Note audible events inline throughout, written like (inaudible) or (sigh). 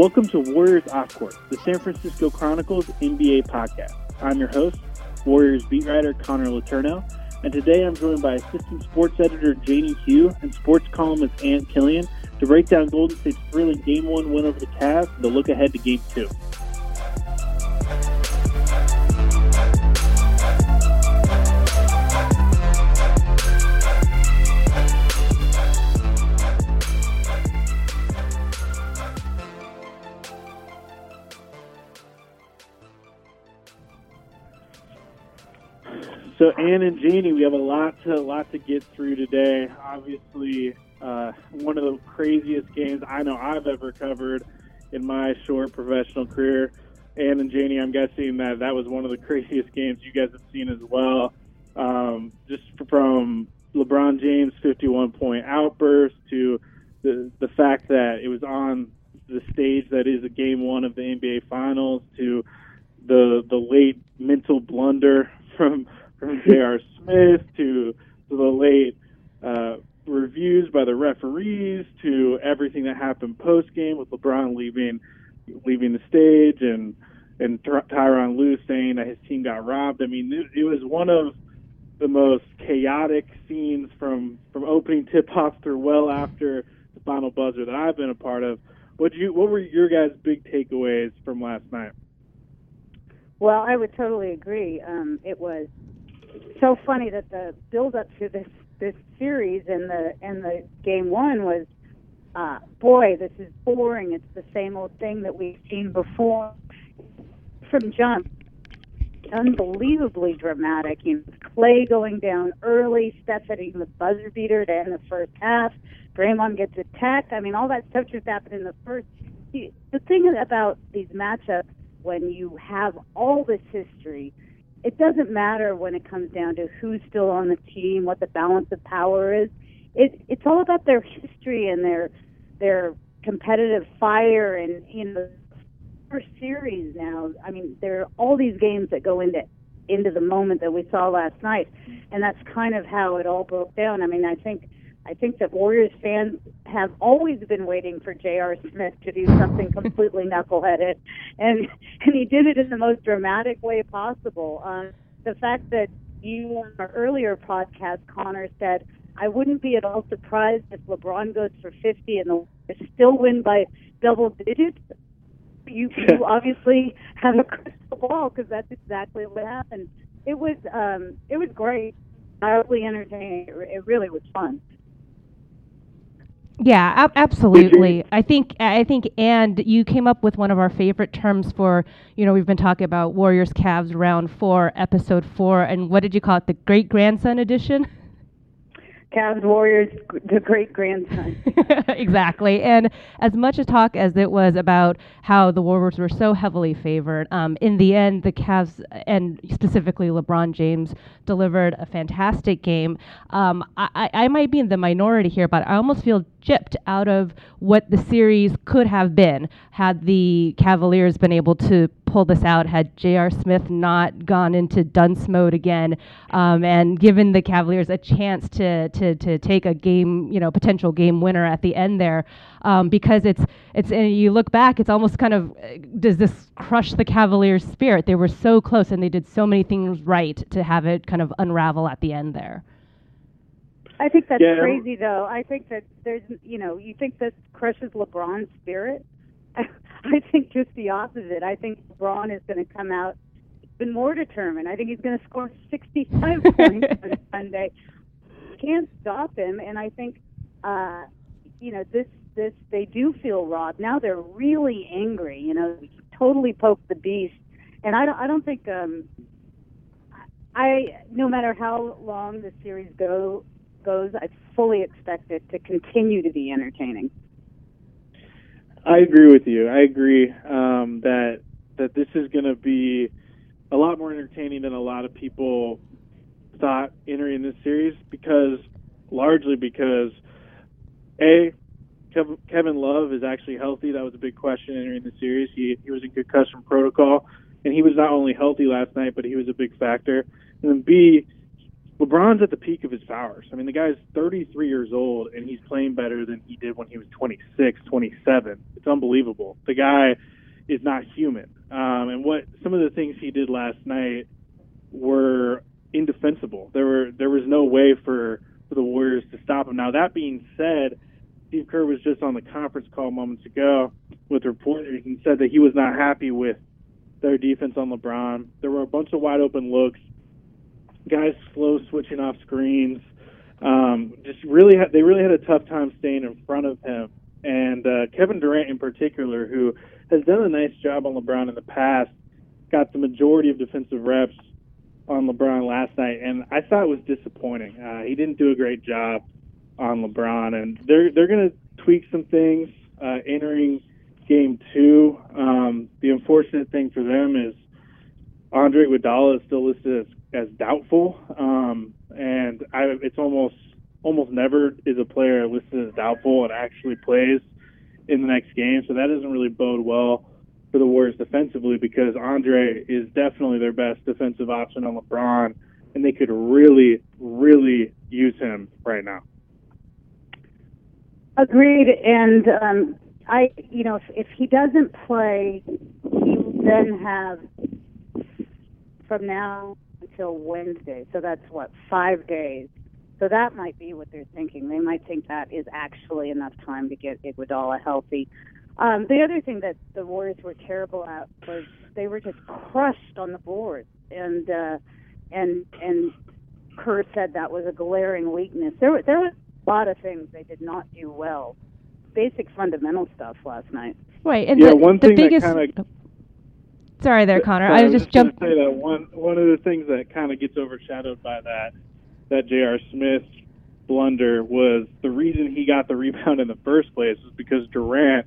Welcome to Warriors Off Court, the San Francisco Chronicle's NBA podcast. I'm your host, Warriors beat writer Connor Letourneau, and today I'm joined by assistant sports editor Janie Hugh and sports columnist Ann Killion to break down Golden State's thrilling Game 1 win over the Cavs and to look ahead to Game 2. So Ann and Janie, we have a lot to lot to get through today. Obviously, uh, one of the craziest games I know I've ever covered in my short professional career. Ann and Janie, I'm guessing that that was one of the (laughs) craziest games you guys have seen as well. Um, just from LeBron James' 51 point outburst to the the fact that it was on the stage that is a game one of the NBA Finals to the the late mental blunder (laughs) from from J.R. Smith to, to the late uh, reviews by the referees to everything that happened post game with LeBron leaving leaving the stage and and Tyronn Lue saying that his team got robbed. I mean, it, it was one of the most chaotic scenes from from opening tip (laughs) off through well after the final buzzer that I've been a part of. What you what were your guys' big takeaways from last night? Well, I would totally agree. Um, it was so funny that the build up to this this series and the and the game one was uh boy this is boring. It's the same old thing that we've seen before. From jump unbelievably dramatic. You know Klay going down early steph hitting the buzzer beater to end the first half. Draymond gets attacked. I mean all that stuff just happened in the first. The thing about these matchups when you have all this history it doesn't matter when it comes down to who's still on the team, what the balance of power is. It, it's all about their history and their their competitive fire and you know first series now. I mean, there are all these games that go into into the moment that we saw last night, and that's kind of how it all broke down. I mean, I think I think that Warriors fans have always been waiting for J.R. Smith to do something (laughs) completely knuckleheaded, and and he did it in the most dramatic way possible. Um, the fact that you on our earlier podcast, Connor said, I wouldn't be at all surprised if LeBron goes for 50 and the Warriors still win by double digits. You, (laughs) you obviously have a crystal ball because that's exactly what happened. It was um, it was great, wildly entertaining. It, it really was fun. Yeah, ab- absolutely. I think I think and you came up with one of our favorite terms for, you know, we've been talking about Warriors Cavs round 4, episode 4 and what did you call it? The great grandson edition? (laughs) Cavs Warriors, the great grandson. (laughs) exactly. And as much a talk as it was about how the Warriors were so heavily favored, um, in the end, the Cavs and specifically LeBron James delivered a fantastic game. Um, I, I might be in the minority here, but I almost feel gypped out of what the series could have been had the Cavaliers been able to pull this out, had J.R. Smith not gone into dunce mode again, um, and given the Cavaliers a chance to, to, to take a game, you know, potential game winner at the end there, um, because it's, it's, and you look back, it's almost kind of, uh, does this crush the Cavaliers' spirit? They were so close and they did so many things right to have it kind of unravel at the end there. I think that's yeah. crazy, though. I think that there's, you know, you think this crushes LeBron's spirit. (laughs) (laughs) I think just the opposite. I think LeBron is going to come out even more determined. I think he's going to score 65 (laughs) points on Sunday. Can't stop him, and I think, uh, you know, this this they do feel robbed. Now they're really angry. You know, totally poked the beast, and I don't I don't think um, I no matter how long the series go goes, I fully expect it to continue to be entertaining. I agree with you. I agree um, that that this is going to be a lot more entertaining than a lot of people thought entering this series because largely because a Kevin Love is actually healthy. That was a big question entering the series. He he was in concussion protocol, and he was not only healthy last night, but he was a big factor. And then B, LeBron's at the peak of his powers. I mean, the guy's 33 years old and he's playing better than he did when he was 26, 27. It's unbelievable. The guy is not human. Um, and what some of the things he did last night were indefensible. There were there was no way for for the Warriors to stop him. Now that being said, Steve Kerr was just on the conference call moments ago with reporters and said that he was not happy with their defense on LeBron. There were a bunch of wide open looks, guys slow switching off screens. Um, just really, had, they really had a tough time staying in front of him. And uh, Kevin Durant, in particular, who has done a nice job on LeBron in the past, got the majority of defensive reps on LeBron last night, and I thought it was disappointing. Uh, he didn't do a great job on LeBron, and they're they're going to tweak some things uh, entering game two. Um, the unfortunate thing for them is Andre Iguodala is still listed as, as doubtful, um, and I, it's almost almost never is a player listed as doubtful and actually plays in the next game. So that doesn't really bode well for the Warriors defensively because Andre is definitely their best defensive option on LeBron, and they could really, really use him right now. Agreed, and um, I, you know, if, if he doesn't play, he will then have from now until Wednesday. So that's what five days. So that might be what they're thinking. They might think that is actually enough time to get Iguodala healthy. Um, the other thing that the Warriors were terrible at was they were just crushed on the board, and uh, and and Kerr said that was a glaring weakness. There there was a lot of things they did not do well, basic fundamental stuff last night. Right, and yeah, the, one the thing biggest. that kind of Sorry, there, Connor. Sorry, I was just jumped. say that one one of the things that kind of gets overshadowed by that that J.R. Smith blunder was the reason he got the rebound in the first place was because Durant,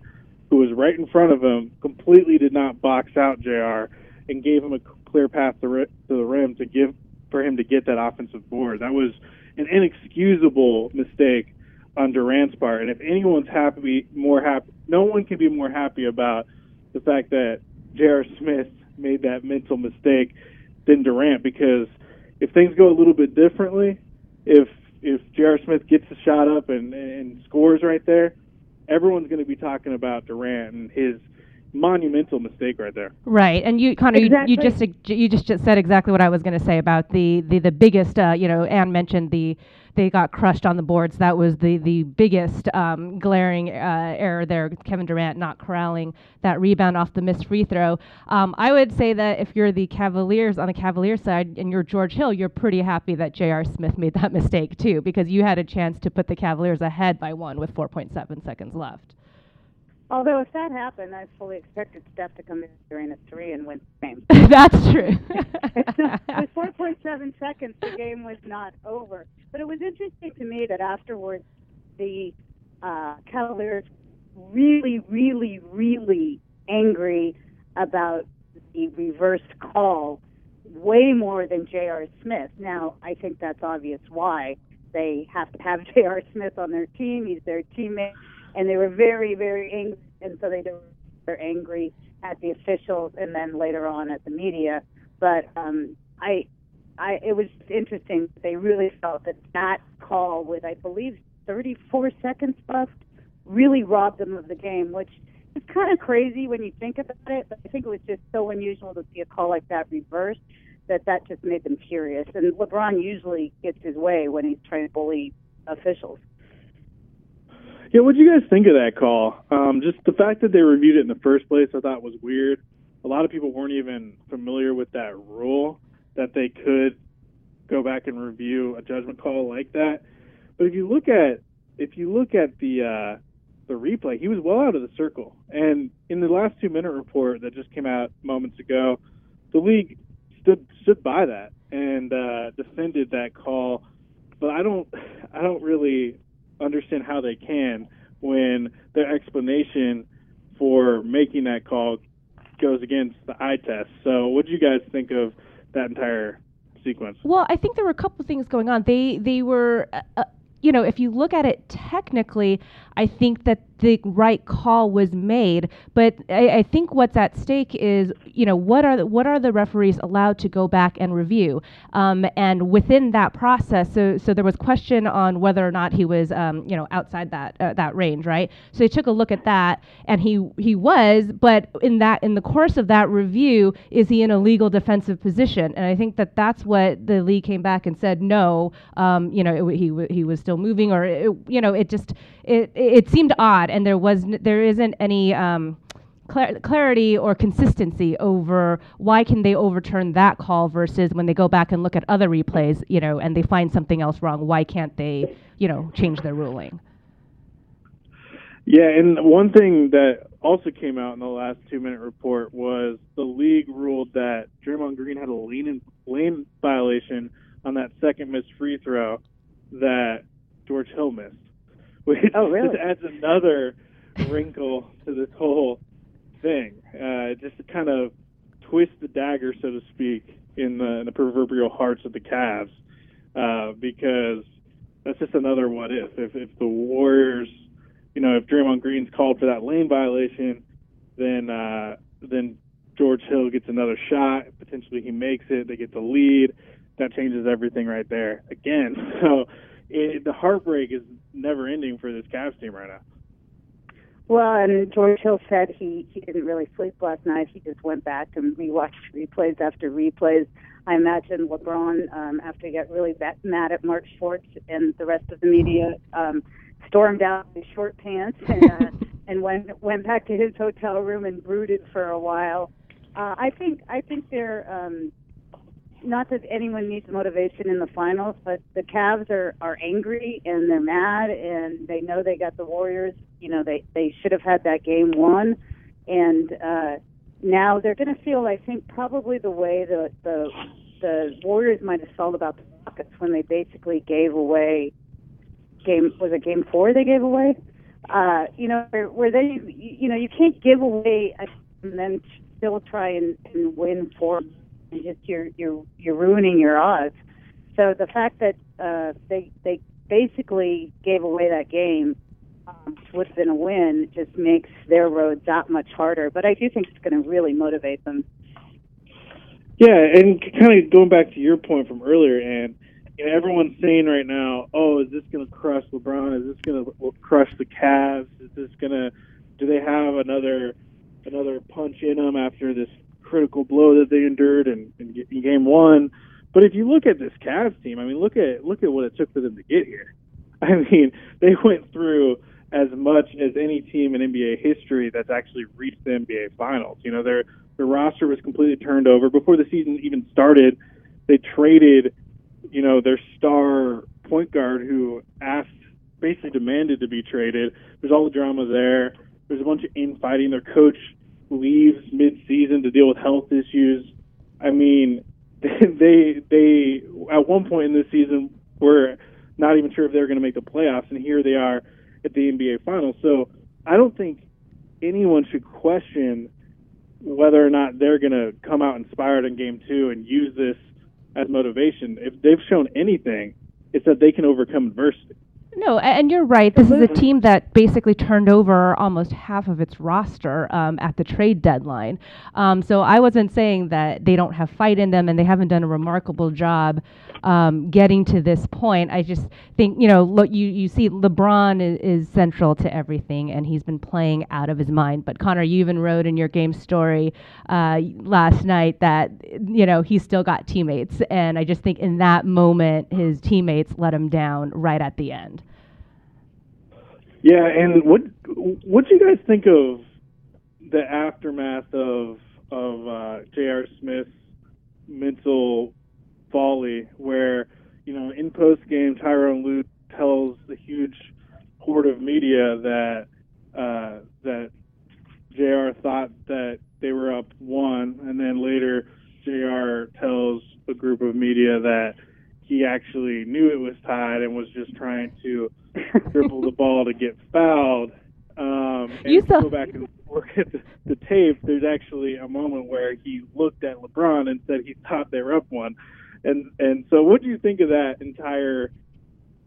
who was right in front of him, completely did not box out J.R. and gave him a clear path to, to the rim to give for him to get that offensive board. That was an inexcusable mistake on Durant's part. And if anyone's happy, more happy, no one can be more happy about the fact that J.R. Smith made that mental mistake than Durant because if things go a little bit differently, if if J.R. Smith gets the shot up and, and scores right there, everyone's going to be talking about Durant and his monumental mistake right there. Right, and you, Connor, Exactly. you, you just you just just said exactly what I was going to say about the the the biggest. Uh, you know, Ann mentioned the they got crushed on the boards. That was the the biggest um, glaring uh, error there. Kevin Durant not corralling that rebound off the missed free throw. Um, I would say that if you're the Cavaliers on the Cavaliers side and you're George Hill, you're pretty happy that J.R. Smith made that (laughs) mistake too, because you had a chance to put the Cavaliers ahead by one with 4.7 seconds left. Although if that happened, I fully expected Steph to come in during a three and win the game. (laughs) That's true. (laughs) With 4.7 seconds, the game was not over. But it was interesting to me that afterwards, the uh, Cavaliers really, really, really angry about the reversed call way more than J.R. Smith. Now, I think that's obvious why. They have to have (laughs) J.R. Smith on their team. He's their teammate. And they were very, very angry. And so they were angry at the officials and then later on at the media. But um, I, I, it was interesting. They really felt that that call with, I believe, 34 seconds left, really robbed them of the game, which is kind of crazy when you think about it. But I think it was just so unusual to see a call like that reversed that that just made them furious. And LeBron usually gets his way when he's trying to bully officials. Yeah, what do you guys think of that call? Um, just the fact that they reviewed it in the first place, I thought was weird. A lot of people weren't even familiar with that rule that they could go back and review a judgment call like that. But if you look at if you look at the uh, the replay, he was well out of the circle. And in the last two minute report that just came out moments ago, the league stood stood by that and uh, defended that call. But I don't I don't really understand how they can when their explanation for making that call goes against the eye test. So, what do you guys think of that entire sequence? Well, I think there were a couple things going on. They they were. Uh, uh, you know, if you look at it technically, I think that the right call was made. But I, I think what's at stake is, you know, what are the, what are the referees allowed to go back and review? Um, and within that process, so so there was question on whether or not he was, um, you know, outside that uh, that range, right? So they took a look at that, and he he was, but in that in the course of that review, is he in a legal defensive position? And I think that that's what the league came back and said, no, um, you know, it, he he was still moving, or it, you know, it just it it seemed odd, and there was n- there isn't any. Um, clar- clarity or consistency over why can they overturn that call versus when they go back and look at other replays, you know, and they find something else wrong, why can't they, you know, change their ruling? Yeah, and one thing that also came out in the last two minute report was the league ruled that Draymond Green had a lane lane violation on that second missed free throw that George Hill missed, (laughs) which Oh, really? just adds another wrinkle to this whole thing. Uh, just to kind of twist the dagger, so to speak, in the, in the proverbial hearts of the Cavs, uh, because that's just another what if. If if the Warriors, you know, if Draymond Green's called for that lane violation, then uh, then George Hill gets another shot. Potentially, he makes it. They get the lead. That changes everything right there again. (laughs) So it, the heartbreak is never ending for this Cavs team right now. Well, and George Hill said he he didn't really sleep last night. He just went back and rewatched (laughs) replays after replays. I imagine LeBron, um, after he got really mad at Mark Schwartz and the rest of the media, um, stormed out in his short pants (laughs) and uh, and went went back to his hotel room and brooded for a while. Uh, I think I think they're um, not that anyone needs motivation in the finals, but the Cavs are are angry and they're mad and they know they got the Warriors. You know they they should have had that game won, and uh, now they're going to feel. I think probably the way the the the Warriors might have felt about the Rockets when they basically gave away game was it game four they gave away. Uh, you know where, where they you, know you can't give away a, and then still try and, and win four and just you're you're you're ruining your odds. So the fact that uh, they they basically gave away that game, um, would have been a win, just makes their road that much harder. But I do think it's going to really motivate them. Yeah, and kind of going back to your point from earlier, and you know, everyone's saying right now, "Oh, is this going to crush LeBron? Is this going to crush the Cavs? Is this going to? Do they have another another punch in them after this critical blow that they endured in, in, in Game One?" But if you look at this Cavs team, I mean, look at look at what it took for them to get here. (laughs) I mean, they went through as much as any team in NBA history that's actually reached the NBA Finals. You know, their their roster was completely turned over before the season even started. They traded, you know, their star point guard who asked, basically demanded to be traded. There's all the drama there. There's a bunch of infighting. Their coach leaves mid-season to deal with health issues. I mean, (laughs) they they at one point in this season were not even sure if they were going to make the playoffs, and here they are at the NBA Finals. So I don't think anyone should question whether or not they're going to come out inspired in Game Two and use this as motivation. If they've shown anything, it's that they can overcome adversity. No, and you're right. This is a team that basically turned over almost half of its roster um, at the trade deadline. Um, so I wasn't saying that they don't have fight in them and they haven't done a remarkable job um, getting to this point. I just think you know, look, you you see LeBron is, is central to everything, and he's been playing out of his mind. But Connor, you even wrote in your game story uh, last night that you know he's still got teammates, and I just think in that moment his teammates let him down right at the end. Yeah, and what what do you guys think of the aftermath of of uh, J.R. Smith's mental folly, where you know in post game Tyronn Lue tells the huge horde of media that uh, that J.R. thought that they were up one, and then later J.R. tells a group of media that he actually knew it was tied and was just trying to (laughs) dribble the ball to get fouled. Um, and You if saw- go back and look at the, the tape, there's actually a moment where he looked at LeBron and said he thought they were up one. And and so, what do you think of that entire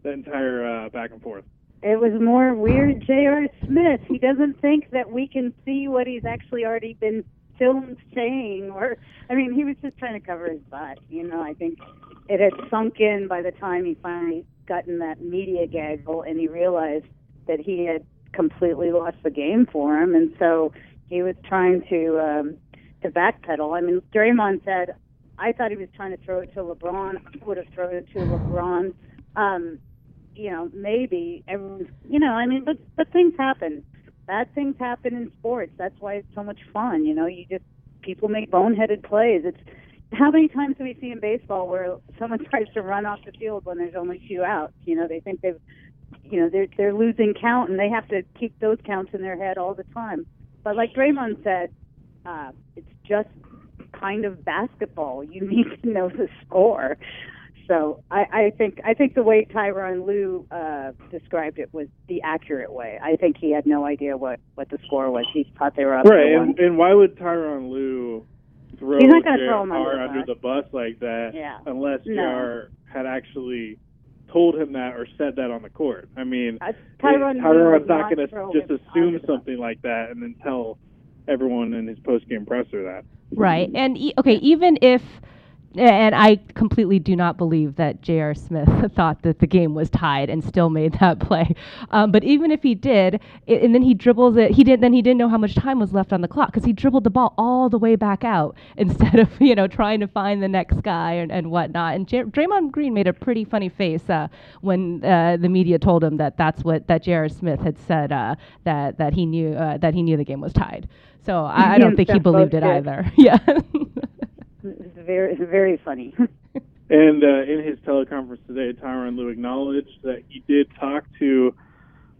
that entire uh, back and forth? it was more weird J.R. Smith. He doesn't think that we can see what he's actually already been filmed saying or I mean he was just trying to cover his butt, you know. I think it had sunk in by the time he finally got in that media gaggle and he realized that he had completely lost the game for him and so he was trying to um to backpedal. I mean Draymond said I thought he was trying to throw it to LeBron. I would have thrown it to LeBron. Um, you know, maybe everyone's, you know, I mean, but but things happen. Bad things happen in sports. That's why it's so much fun. You know, you just people make boneheaded plays. It's how many times do we see in baseball where someone (laughs) tries to run off the field when there's only two outs? You know, they think they've, you know, they're they're losing count and they have to keep those counts in their head all the time. But like Draymond said, uh, it's just kind of basketball. You need to know the score. So I, I think I think the way Tyronn Lue uh, described it was the accurate way. I think he had no idea what what the score was. He thought they were up. Right, one. and, and why would Tyronn Lue throw He's not gonna JR throw him under the under bus. the bus like that Yeah. unless No. JR had actually told him that or said that on the court? I mean, Uh, Tyronn Lue Tyronn's not not going to just assume under the bus. something like that and then tell everyone in his post game presser that. Right. And e- okay, even if and I completely do not believe that J.R. Smith (laughs) thought that the game was tied and still made that (laughs) play. Um, but even if he did, i and then he dribbles it, he did. Then he didn't know how much time was left on the clock because he dribbled the ball all the way back out (laughs) instead of you know trying to find the next guy and, and whatnot. And J- Draymond Green made a pretty funny face uh, when uh, the media told him that that's what that J.R. Smith had said uh, that that he knew uh, that he knew the game was tied. So I, I don't think he believed it either. Yeah. It's very very funny. (laughs) And uh, in his teleconference today, Tyronn Lue acknowledged that he did talk to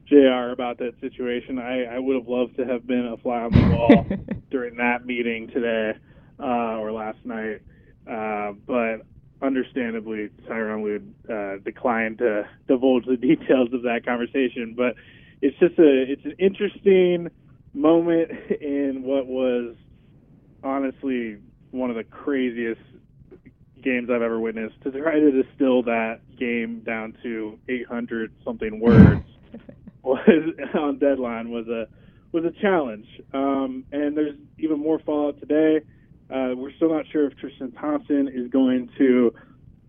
JR about that situation. I, I would have loved to have been a fly on the wall (laughs) during that meeting today uh, or last night. Uh, but understandably, Tyronn Lue uh, declined to divulge the details of that conversation. But it's just a it's an interesting moment in what was honestly one of the craziest games I've ever witnessed. To try to distill that game down to 800 something words (laughs) was on deadline was a was a challenge. Um, and there's even more fallout today. Uh, we're still not sure if Tristan Thompson is going to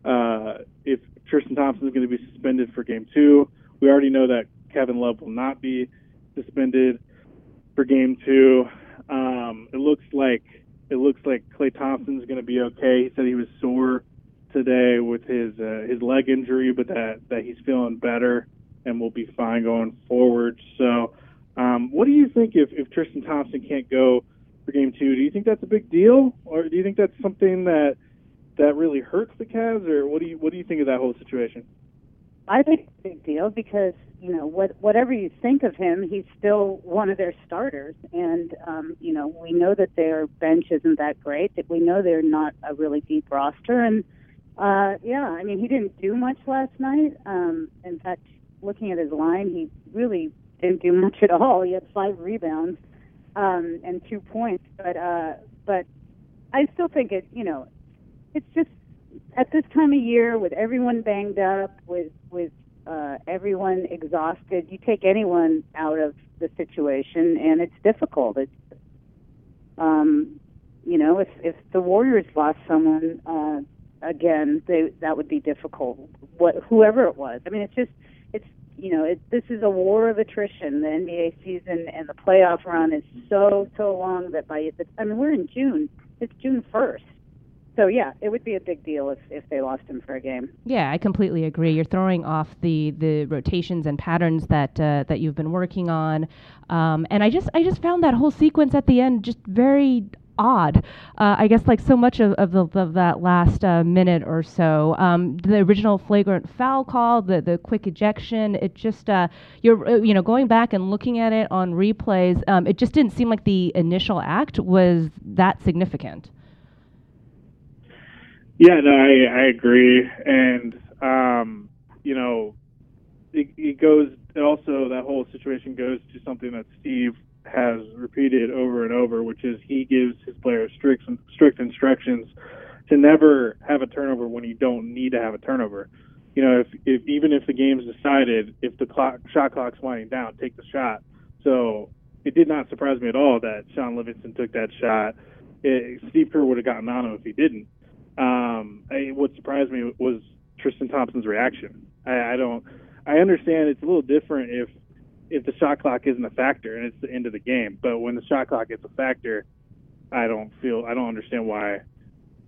uh, if Tristan Thompson is going to be suspended for game two. We already know that Kevin Love will not be suspended for game two. Um, it looks like it looks like Klay Thompson's going to be okay. He said he was sore today with his uh, his leg injury, but that that he's feeling better and will be fine going forward. So, um, what do you think if if Tristan Thompson can't go for game two? Do you think that's a big deal, or do you think that's something that that really hurts the Cavs, or what do you what do you think of that whole situation? I think it's a big deal because you know what whatever you think of him, he's still one of their starters, and um, you know we know that their bench isn't that great. That we know they're not a really deep roster, and uh, yeah, I mean he didn't do much last night. Um, in fact, looking at his line, he really didn't do much at all. He had five rebounds um, and two points, but uh, but I still think it. You know, it's just at this time of year with everyone banged up with with uh, everyone exhausted you take anyone out of the situation and it's difficult. It's um you know if if the warriors lost someone uh again they that would be difficult. What whoever it was. I mean it's just it's you know it, this is a war of attrition. The nba season and the playoff run is so so long that by the i mean we're in june. It's june first so yeah, it would be a big deal if, if they lost him for a game. Yeah, I completely agree. You're throwing off the, the rotations and patterns that uh, that you've been working on, um, and I just I just found that whole sequence at the end just very odd. Uh, I guess like so much of, of, the, of that last uh, minute or so, um, the original flagrant foul call, the the quick ejection, it just uh, you're uh, you know going back and looking at it on replays, um, it just didn't seem like the initial act was that significant. Yeah, no, I, I agree, and um, you know, it, it goes. It also, that whole situation goes to something that Steve has repeated over and over, which is he gives his players strict strict instructions to never have a turnover when you don't need to have a turnover. you know, if, if even if the game's decided, if the clock shot clock's winding down, take the shot. So it did not surprise me at all that Shaun Livingston took that shot. It, Steve Kerr would have gotten on him if he didn't. Um, I, what surprised me was Tristan Thompson's reaction. I, I don't. I understand it's a little different if if the shot clock isn't a factor and it's the end of the game. But when the shot clock is a factor, I don't feel I don't understand why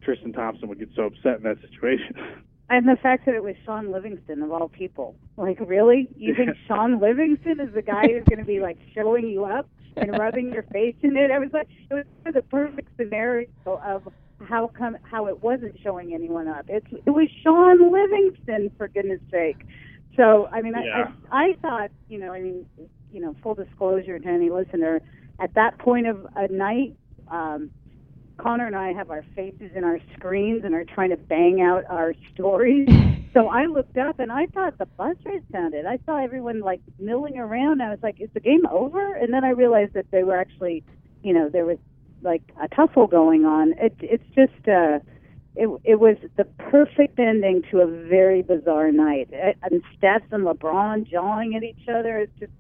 Tristan Thompson would get so upset in that situation. (laughs) And the fact that it was Shaun Livingston of all people. Like, really? You think Shaun Livingston is the guy who's going to be like showing you up and rubbing your face in it? I was like, it was the perfect scenario of how come how it wasn't showing anyone up. It's it was Shaun Livingston for goodness sake. So I mean, yeah. I, I I thought you know I mean you know full disclosure to any listener at that point of a night. Um, Connor and I have our faces in our screens and are trying to bang out our stories. (laughs) so I looked up and I thought the buzz rate sounded. I saw everyone like milling around. I was like, "Is the game over?" And then I realized that they were actually, you know, there was like a tussle going on. It, it's just uh, it it was the perfect ending to a very bizarre night. And Steph and LeBron jawing at each other. It's just,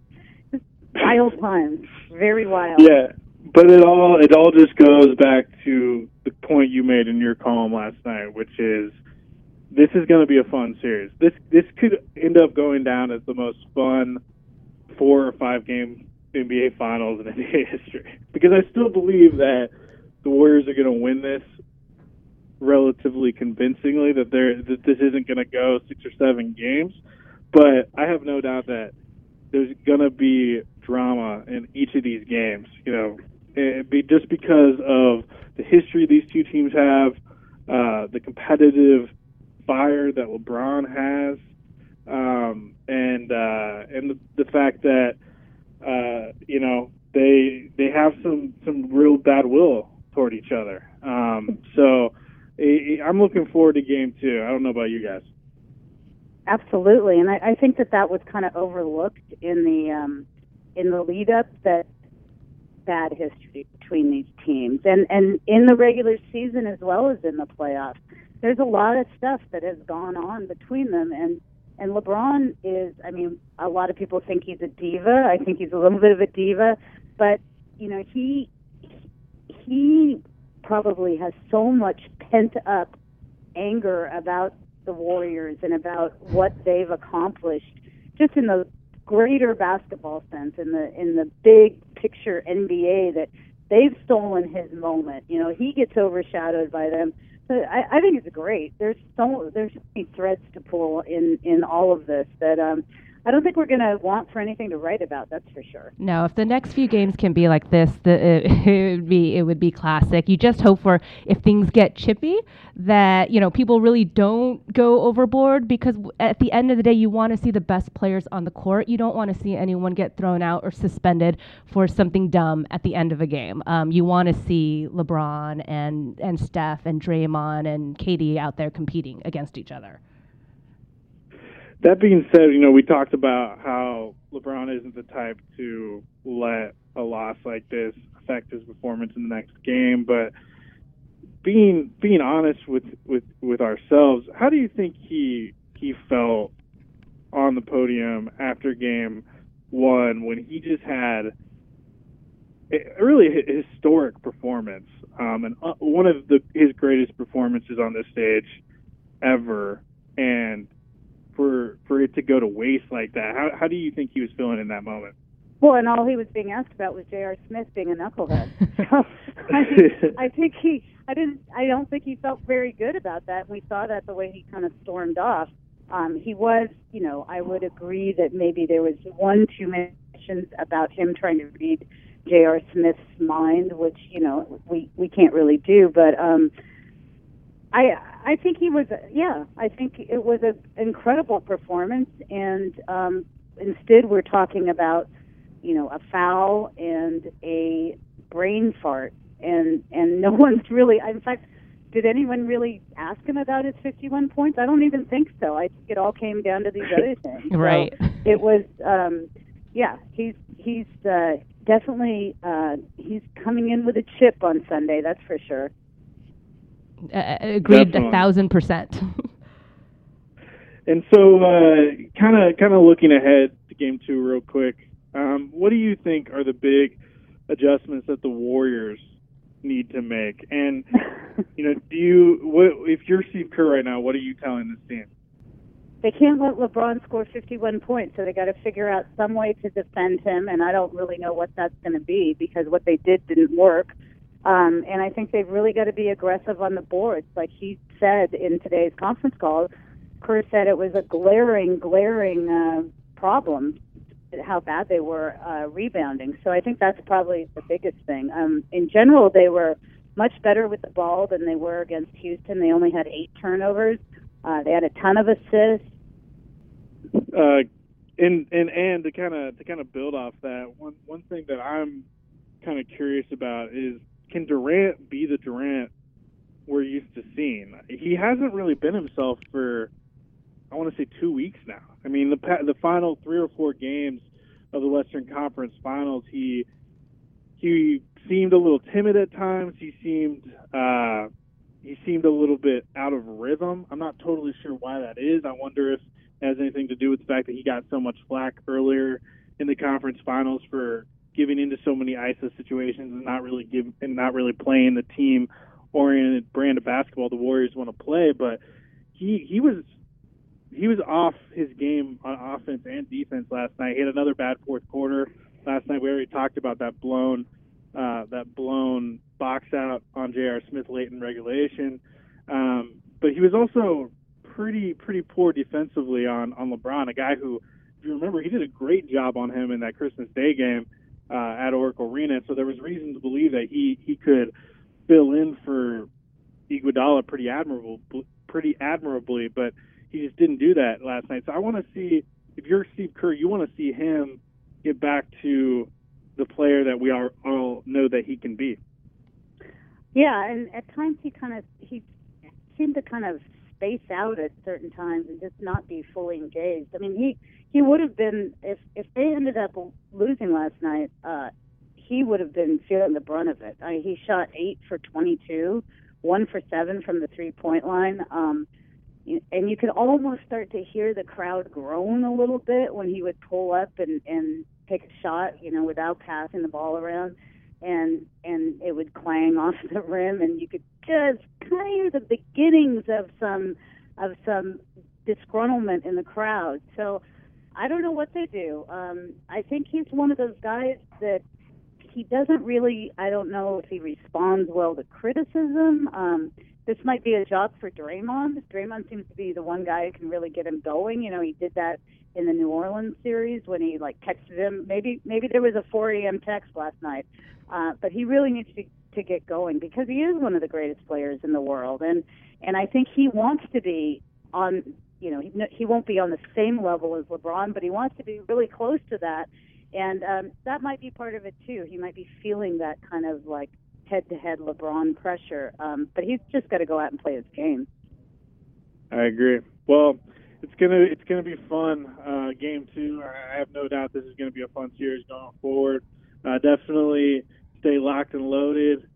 just wild times, very wild. Yeah, but it all it all just goes back to the point you made in your column last night, which is this is going to be a fun series. This this could end up going down as the most fun four or five game NBA Finals in (laughs) NBA history because I still believe that the Warriors are going to win this relatively convincingly. That they're that this isn't going to go six or seven games, but I have no doubt that there's going to be drama in each of these games. You know, it be just because of the history these two teams have, uh, the competitive fire that LeBron has, um, and uh, and the, the fact that uh, you know they they have some some real bad will toward each other. Um, (laughs) so I'm looking forward to game two. I don't know about you guys. Absolutely, and I, I think that that was kind of overlooked in the um, in the lead up that bad history between these teams, and and in the regular season as well as in the playoffs. There's a lot of stuff that has gone on between them, and and LeBron is. I mean, a lot of people think he's a diva. I think he's a little bit of a diva, but you know, he he probably has so much pent up anger about the Warriors and about what they've accomplished just in the greater basketball sense in the in the big picture NBA that they've stolen his moment. You know, he gets overshadowed by them. I think it's great. There's so there's so many threads to pull in in all of this that um I don't think we're going to want for anything to write about. That's for sure. No, if the next few games can be like this, the, it, (laughs) it, would be it would be classic. You just hope for if things get chippy that you know people really don't go overboard because at the end of the day, you want to see the best players on the court. You don't want to see anyone get thrown out or suspended for something dumb at the end of a game. Um, you want to see LeBron and and Steph and Draymond and KD out there competing against each other. That being said, you know, we talked about how LeBron isn't the type to let a loss like this affect his performance in the next game, but being being honest with with with ourselves, how do you think he he felt on the podium after game 1 when he just had a really historic performance um, and uh, one of the his greatest performances on this stage ever and for for it to go to waste like that. How how do you think he was feeling in that moment? Well, and all he was being asked about was J.R. Smith being a knucklehead. (laughs) so I, (laughs) I think he, I didn't, I don't think he felt very good about that. We saw that the way he kind of stormed off. Um, he was, you know, I would agree that maybe there was one too many questions about him trying to read J.R. Smith's mind, which you know we we can't really do. But um, I I think he was yeah I think it was an incredible performance and um, instead we're talking about you know a foul and a brain fart and and no (laughs) one's really in fact did anyone really ask him about his 51 points? I don't even think so. I think it all came down to these other things. (laughs) Right. So it was um, yeah he's he's uh, definitely uh, he's coming in with a chip on Sunday that's for sure uh, agreed Definitely. a thousand percent. And so, kind of kind of looking ahead to game two, real quick. Um, what do you think are the big adjustments that the Warriors need to make? And (laughs) you know, do you what if you're Steve Kerr right now? What are you telling this team? They can't let LeBron score 51 points, so they got to figure out some way to defend him. And I don't really know what that's going to be because what they did didn't work. Um, and I think they've really got to be aggressive on the boards, like he said in today's conference call. Kerr said it was a glaring, glaring uh, problem how bad they were uh, rebounding. So I think that's probably the biggest thing. Um, in general, they were much better with the ball than they were against Houston. They only had eight turnovers. Uh, they had a ton of assists. Uh, and and and to kind of to kind of build off that, one one thing that I'm kind of curious about is can Durant be the Durant we're used to seeing? He hasn't really been himself for I want to say two weeks now. I mean, the the final three or four games of the Western Conference Finals, he he seemed a little timid at times. He seemed uh, he seemed a little bit out of rhythm. I'm not totally sure why that is. I wonder if it has anything to do with the fact that he got so much flack earlier in the conference finals for giving into so many ISO situations and not really give and not really playing the team oriented brand of basketball the Warriors want to play. But he he was he was off his game on offense and defense last night. He had another bad fourth quarter last night. We already talked about that blown uh, that blown box out on J.R. Smith late in regulation. Um, but he was also pretty pretty poor defensively on on LeBron, a guy who, if you remember, he did a great job on him in that Christmas Day game uh, at Oracle Arena. So there was reason to believe that he he could fill in for Iguodala pretty admirable pretty admirably, but he just didn't do that last night. So I want to see if you're Steve Kerr, you want to see him get back to the player that we are, all know that he can be. Yeah, and at times he kind of he seemed to kind of space out at certain times and just not be fully engaged. I mean, he he would have been if if they ended up losing last night, uh, he would have been feeling the brunt of it. I mean, he shot eight for 22, one for seven from the three point line. Um, and you could almost start to hear the crowd groan a little bit when he would pull up and and take a shot, you know, without passing the ball around, and and it would clang (laughs) off the rim, and you could just kind of hear the beginnings of some of some disgruntlement in the crowd. So I don't know what they do. Um, I think he's one of those guys that he doesn't really. I don't know if he responds well to criticism. Um, this might be a job for Draymond. Draymond seems to be the one guy who can really get him going. You know, he did that in the New Orleans series when he like texted him. Maybe maybe there was a 4 a.m. text last night, uh, but he really needs to to get going because he is one of the greatest players in the world, and and I think he wants to be on. You know, he, he won't be on the same level as LeBron, but he wants to be really close to that, and um, that might be part of it too. He might be feeling that kind of like head-to-head LeBron pressure. Um, but he's just got to go out and play his game. I agree. Well, it's gonna it's gonna be fun. Uh, game two. I have no doubt this is gonna be a fun series going forward. Uh, definitely stay locked and loaded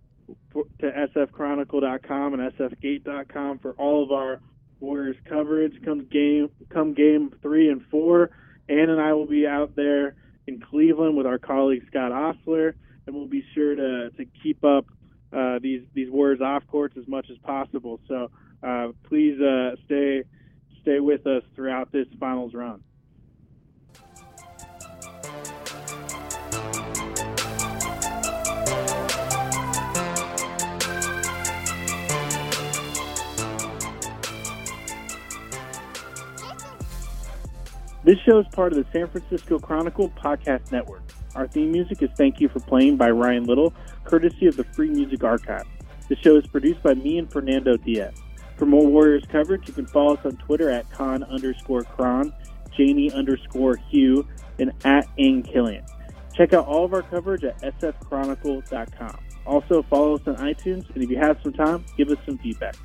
to sfchronicle.com and sfgate.com for all of our Warriors coverage. Come game come game three and four. Ann and I will be out there in Cleveland with our colleague Scott Ostler and we'll be sure to to keep up uh, these these Warriors off courts as much as possible. So uh, please uh, stay stay with us throughout this finals run. This show is part of the San Francisco Chronicle podcast network. Our theme music is Thank You for Playing by Ryan Little, courtesy of the Free Music Archive. The show is produced by me and Fernando Diaz. For more Warriors coverage, you can follow us on Twitter at con underscore cron, Janie underscore Hugh, and at Ing Killion. Check out all of our coverage at sfchronicle.com. Also, follow us on iTunes, and if you have some time, give us some feedback.